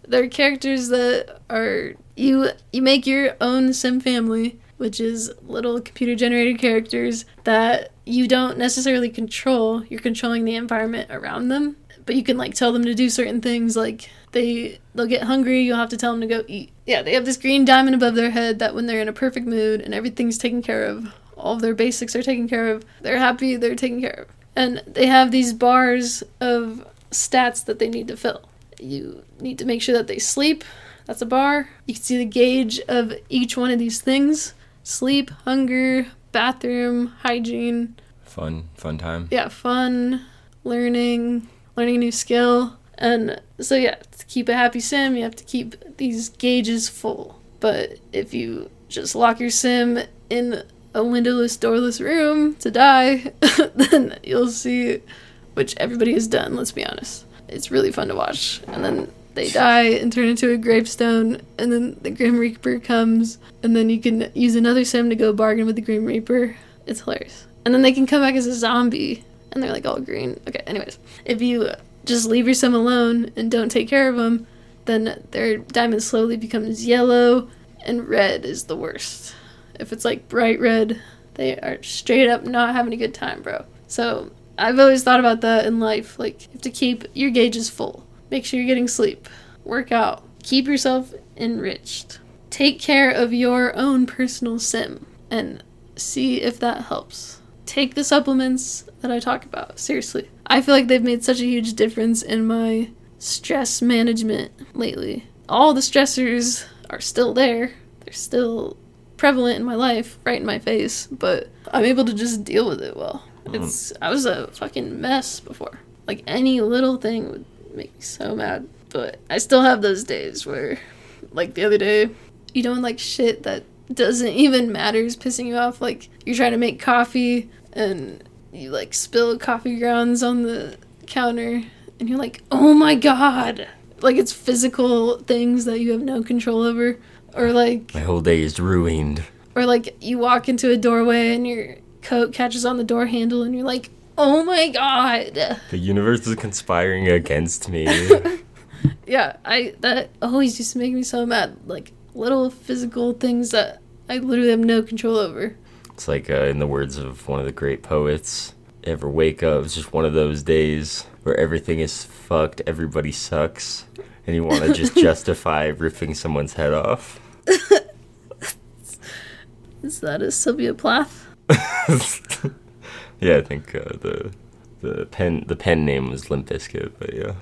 They're characters that are you you make your own sim family, which is little computer generated characters that you don't necessarily control. You're controlling the environment around them, but you can like tell them to do certain things like they they'll get hungry, you'll have to tell them to go eat. Yeah, they have this green diamond above their head that when they're in a perfect mood and everything's taken care of, all of their basics are taken care of, they're happy, they're taken care of. And they have these bars of stats that they need to fill. You need to make sure that they sleep. That's a bar. You can see the gauge of each one of these things sleep, hunger, bathroom hygiene. Fun, fun time. Yeah, fun, learning, learning a new skill. And so, yeah, to keep a happy sim, you have to keep these gauges full. But if you just lock your sim in a windowless, doorless room to die, then you'll see, which everybody has done, let's be honest. It's really fun to watch. And then they die and turn into a gravestone, and then the Grim Reaper comes, and then you can use another sim to go bargain with the Grim Reaper. It's hilarious. And then they can come back as a zombie, and they're like all green. Okay, anyways, if you just leave your sim alone and don't take care of them, then their diamond slowly becomes yellow, and red is the worst. If it's like bright red, they are straight up not having a good time, bro. So I've always thought about that in life. Like, you have to keep your gauges full. Make sure you're getting sleep. Work out. Keep yourself enriched. Take care of your own personal sim and see if that helps. Take the supplements that I talk about. Seriously. I feel like they've made such a huge difference in my stress management lately. All the stressors are still there. They're still prevalent in my life, right in my face, but I'm able to just deal with it well. Mm-hmm. It's I was a fucking mess before. Like any little thing would make me so mad. But I still have those days where like the other day, you doing like shit that doesn't even matter is pissing you off. Like you're trying to make coffee and you like spill coffee grounds on the counter and you're like, "Oh my god." Like it's physical things that you have no control over or like My whole day is ruined. or like you walk into a doorway and your coat catches on the door handle and you're like, "Oh my god." The universe is conspiring against me. Yeah, I that always used to make me so mad. Like little physical things that I literally have no control over. It's like uh, in the words of one of the great poets, ever wake up, it's just one of those days where everything is fucked, everybody sucks, and you want to just justify ripping someone's head off. Is that a Sylvia Plath? yeah, I think uh, the the pen the pen name was Limp Bizkit, but yeah.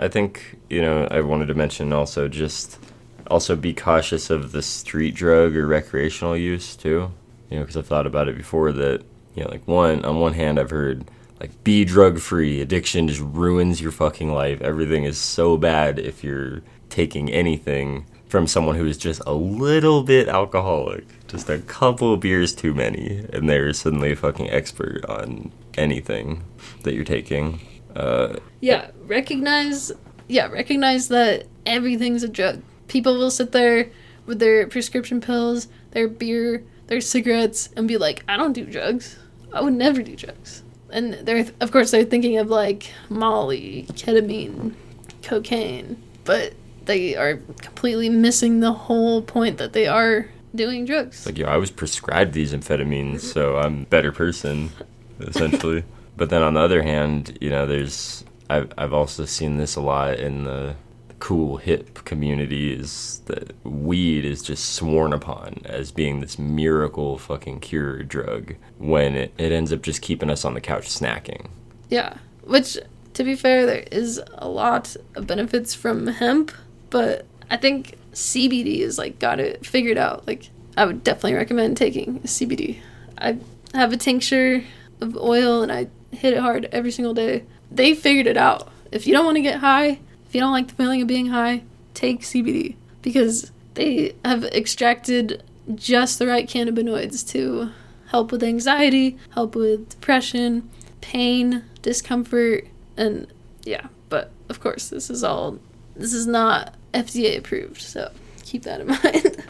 I think you know I wanted to mention also just also be cautious of the street drug or recreational use too. You know, because I've thought about it before that you know like one on one hand I've heard like be drug free. Addiction just ruins your fucking life. Everything is so bad if you're taking anything from someone who is just a little bit alcoholic, just a couple of beers too many, and they're suddenly a fucking expert on anything that you're taking. Uh, Yeah, recognize yeah, recognize that everything's a drug. People will sit there with their prescription pills, their beer, their cigarettes and be like, "I don't do drugs. I would never do drugs." And they're of course they're thinking of like Molly, ketamine, cocaine, but they are completely missing the whole point that they are doing drugs. like, yo, I was prescribed these amphetamines, so I'm a better person, essentially. but then on the other hand, you know, there's I've I've also seen this a lot in the cool hip community is that weed is just sworn upon as being this miracle fucking cure drug when it, it ends up just keeping us on the couch snacking. Yeah, which to be fair, there is a lot of benefits from hemp, but I think CBD is like got it figured out. Like I would definitely recommend taking CBD. I have a tincture of oil and I hit it hard every single day. They figured it out. If you don't want to get high, if you don't like the feeling of being high, take CBD because they have extracted just the right cannabinoids to help with anxiety, help with depression, pain, discomfort, and yeah. But of course, this is all this is not FDA approved, so keep that in mind.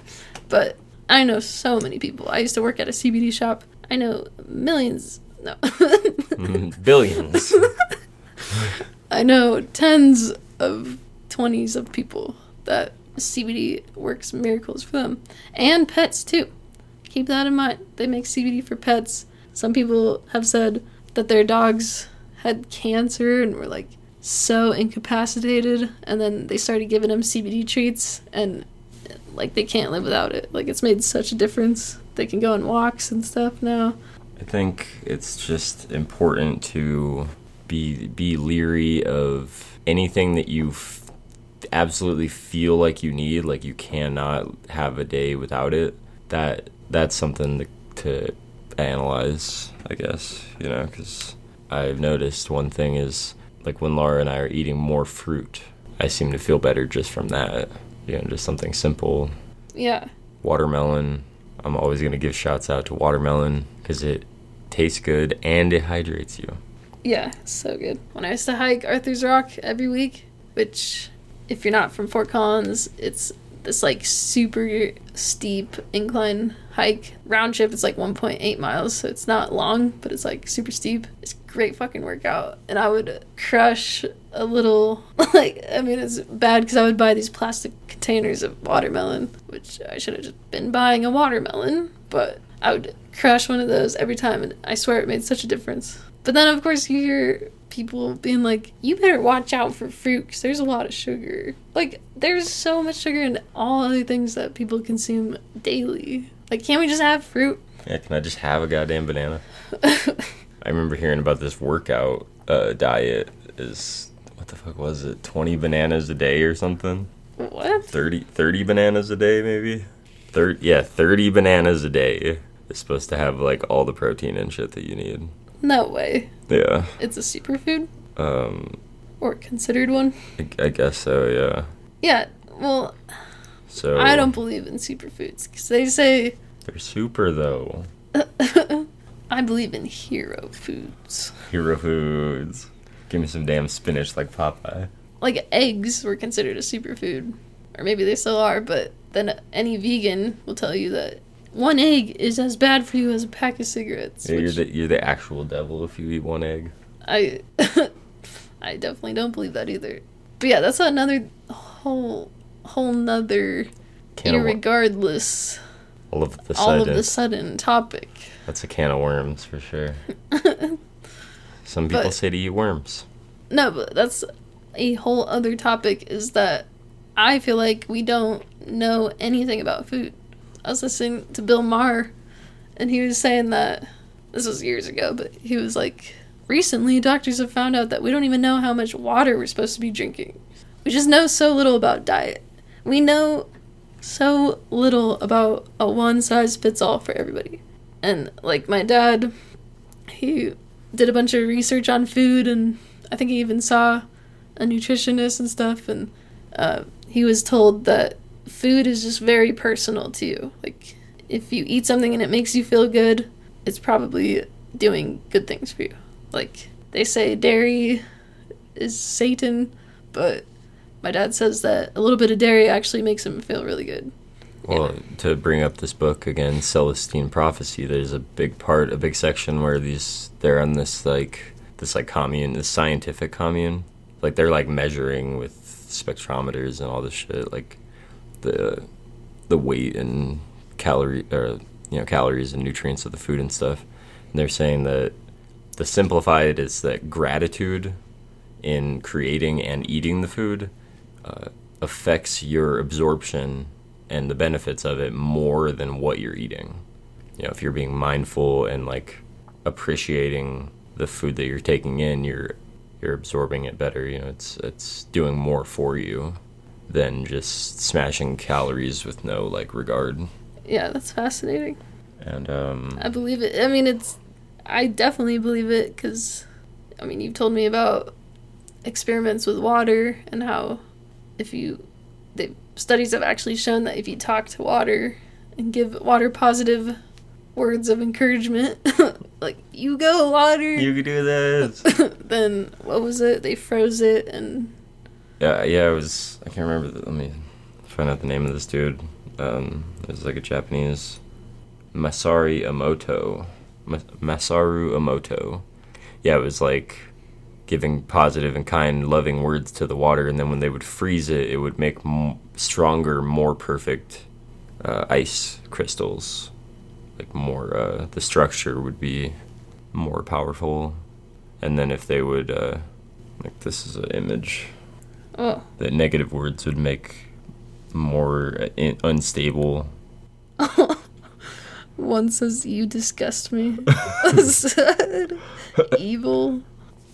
but I know so many people. I used to work at a CBD shop. I know millions. No. Mm, billions. I know tens of 20s of people that CBD works miracles for them. And pets too. Keep that in mind. They make CBD for pets. Some people have said that their dogs had cancer and were like so incapacitated and then they started giving them CBD treats and like they can't live without it. Like it's made such a difference. They can go on walks and stuff now. I think it's just important to be be leery of anything that you f- absolutely feel like you need, like you cannot have a day without it. That that's something to, to analyze, I guess, you know, because I've noticed one thing is like when Laura and I are eating more fruit, I seem to feel better just from that. You know, just something simple. Yeah. Watermelon. I'm always going to give shouts out to watermelon because it tastes good and it hydrates you. Yeah, so good. When I used to hike Arthur's Rock every week, which, if you're not from Fort Collins, it's this like super steep incline hike. Round trip, it's like 1.8 miles, so it's not long, but it's like super steep. It's great fucking workout. And I would crush a little, like, I mean, it's bad because I would buy these plastic containers of watermelon, which I should have just been buying a watermelon, but I would crush one of those every time, and I swear it made such a difference. But then, of course, you hear people being like, you better watch out for fruit because there's a lot of sugar. Like, there's so much sugar in all other things that people consume daily. Like, can't we just have fruit? Yeah, can I just have a goddamn banana? I remember hearing about this workout uh, diet is what the fuck was it? 20 bananas a day or something? What? 30, 30 bananas a day maybe? 30 yeah, 30 bananas a day is supposed to have like all the protein and shit that you need. No way. Yeah. It's a superfood? Um Or considered one? I, I guess so, yeah. Yeah, well, So I don't believe in superfoods because they say They're super though. I believe in hero foods. Hero foods. Give me some damn spinach like Popeye. Like eggs were considered a superfood, or maybe they still are, but then any vegan will tell you that one egg is as bad for you as a pack of cigarettes. Yeah, you're the you're the actual devil if you eat one egg. I, I definitely don't believe that either. But yeah, that's another whole whole nother Can of, irregardless all of the all sudden. of the sudden topic. That's a can of worms for sure. Some people But- say to eat worms. No, but that's a whole other topic is that I feel like we don't know anything about food. I was listening to Bill Maher and he was saying that this was years ago, but he was like recently doctors have found out that we don't even know how much water we're supposed to be drinking. We just know so little about diet. We know so little about a one size fits all for everybody. And like my dad, he did a bunch of research on food and I think he even saw a nutritionist and stuff and uh, he was told that food is just very personal to you. Like if you eat something and it makes you feel good, it's probably doing good things for you. Like they say dairy is Satan, but my dad says that a little bit of dairy actually makes him feel really good. Well, to bring up this book again, Celestine Prophecy, there's a big part, a big section where these they're on this like this like commune, this scientific commune. Like they're like measuring with spectrometers and all this shit, like the the weight and calorie or you know calories and nutrients of the food and stuff. And they're saying that the simplified is that gratitude in creating and eating the food uh, affects your absorption and the benefits of it more than what you're eating. You know, if you're being mindful and like appreciating the food that you're taking in, you're you're absorbing it better. You know, it's it's doing more for you than just smashing calories with no like regard. Yeah, that's fascinating. And um, I believe it. I mean, it's. I definitely believe it because, I mean, you've told me about experiments with water and how if you. The studies have actually shown that if you talk to water and give water positive words of encouragement, like, you go, water, you can do this. then what was it? They froze it and. Yeah, yeah, it was. I can't remember. The, let me find out the name of this dude. Um, it was like a Japanese Masari Emoto, Ma- Masaru Emoto. Yeah, it was like giving positive and kind, loving words to the water, and then when they would freeze it, it would make m- stronger, more perfect uh, ice crystals. Like more, uh, the structure would be more powerful, and then if they would, uh, like this is an image Oh. that negative words would make more uh, in- unstable. One says, You disgust me. Evil.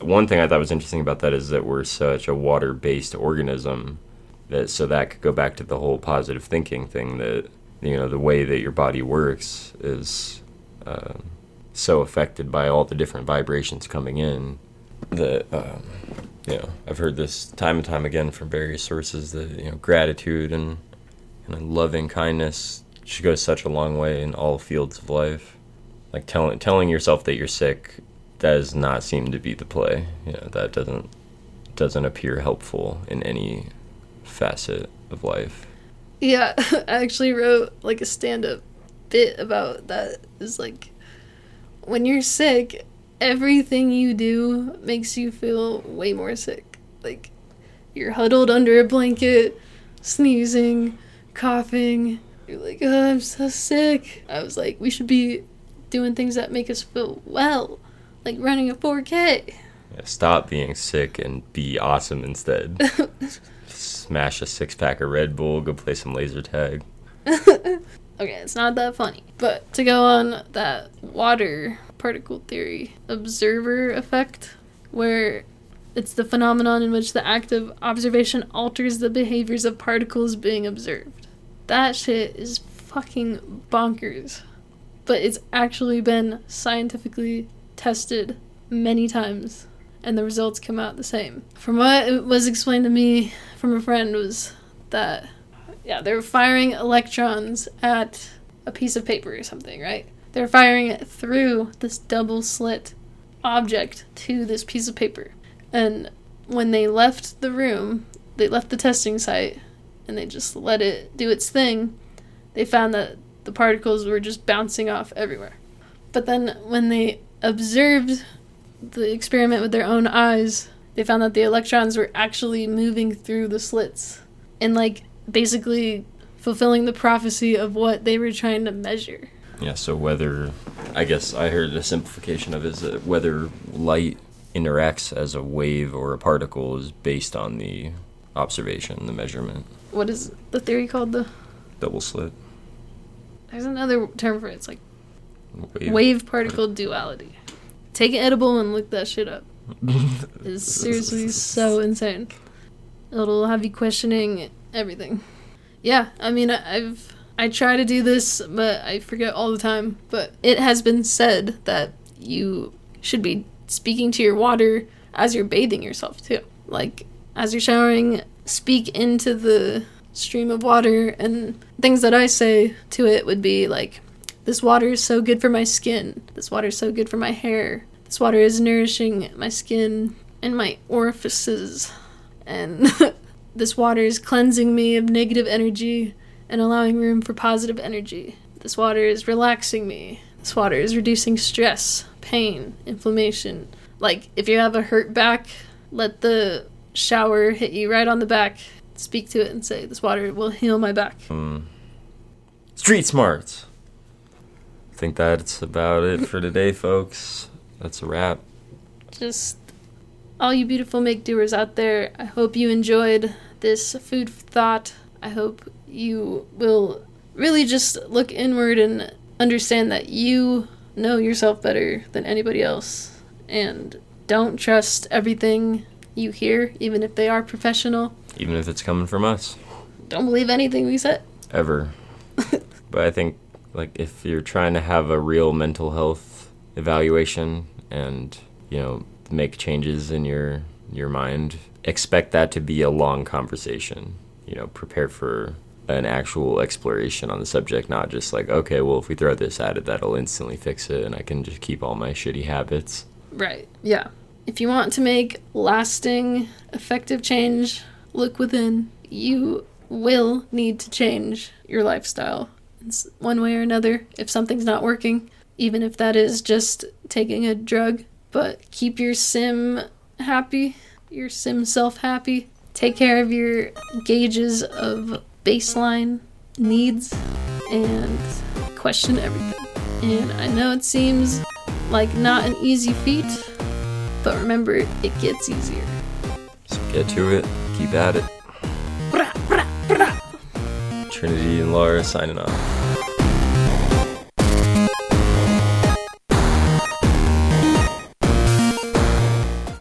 One thing I thought was interesting about that is that we're such a water-based organism that so that could go back to the whole positive thinking thing that you know the way that your body works is uh, so affected by all the different vibrations coming in that um, you know I've heard this time and time again from various sources that you know gratitude and and loving kindness should go such a long way in all fields of life. Like telling telling yourself that you're sick does not seem to be the play. You know that doesn't doesn't appear helpful in any facet of life. Yeah, I actually wrote like a stand up bit about that. Is like when you're sick, everything you do makes you feel way more sick. Like you're huddled under a blanket, sneezing, coughing. You're like, oh, I'm so sick. I was like, we should be doing things that make us feel well, like running a 4K. Yeah, stop being sick and be awesome instead. Smash a six pack of Red Bull, go play some laser tag. okay, it's not that funny. But to go on that water particle theory observer effect, where it's the phenomenon in which the act of observation alters the behaviors of particles being observed. That shit is fucking bonkers. But it's actually been scientifically tested many times and the results come out the same. From what was explained to me from a friend was that yeah, they're firing electrons at a piece of paper or something, right? They're firing it through this double slit object to this piece of paper. And when they left the room, they left the testing site and they just let it do its thing, they found that the particles were just bouncing off everywhere. But then when they observed the experiment with their own eyes, they found that the electrons were actually moving through the slits and like basically fulfilling the prophecy of what they were trying to measure. Yeah, so whether, I guess I heard a simplification of it is that whether light interacts as a wave or a particle is based on the observation, the measurement. What is the theory called? The Double slit. there's another term for it. It's like Wave. wave particle duality. Take an edible and look that shit up. It's seriously so insane. It'll have you questioning everything. Yeah, I mean, I've I try to do this, but I forget all the time. But it has been said that you should be speaking to your water as you're bathing yourself too. Like as you're showering, speak into the stream of water, and things that I say to it would be like, "This water is so good for my skin. This water is so good for my hair. This water is nourishing my skin and my orifices." and this water is cleansing me of negative energy and allowing room for positive energy. This water is relaxing me. This water is reducing stress, pain, inflammation. Like if you have a hurt back, let the shower hit you right on the back. Speak to it and say, This water will heal my back. Hmm. Street smarts. I think that's about it for today, folks. That's a wrap. just all you beautiful make doers out there, I hope you enjoyed this food thought. I hope you will really just look inward and understand that you know yourself better than anybody else. And don't trust everything you hear, even if they are professional. Even if it's coming from us. Don't believe anything we said. ever. but I think like if you're trying to have a real mental health evaluation and you know make changes in your your mind, expect that to be a long conversation. You know, prepare for an actual exploration on the subject, not just like okay, well if we throw this at it, that'll instantly fix it, and I can just keep all my shitty habits. Right. Yeah. If you want to make lasting, effective change, look within. You will need to change your lifestyle in s- one way or another if something's not working, even if that is just taking a drug. But keep your sim happy, your sim self happy. Take care of your gauges of baseline needs and question everything. And I know it seems like not an easy feat, but remember, it gets easier. So get to it, keep at it. Brah, brah, brah. Trinity and Laura signing off.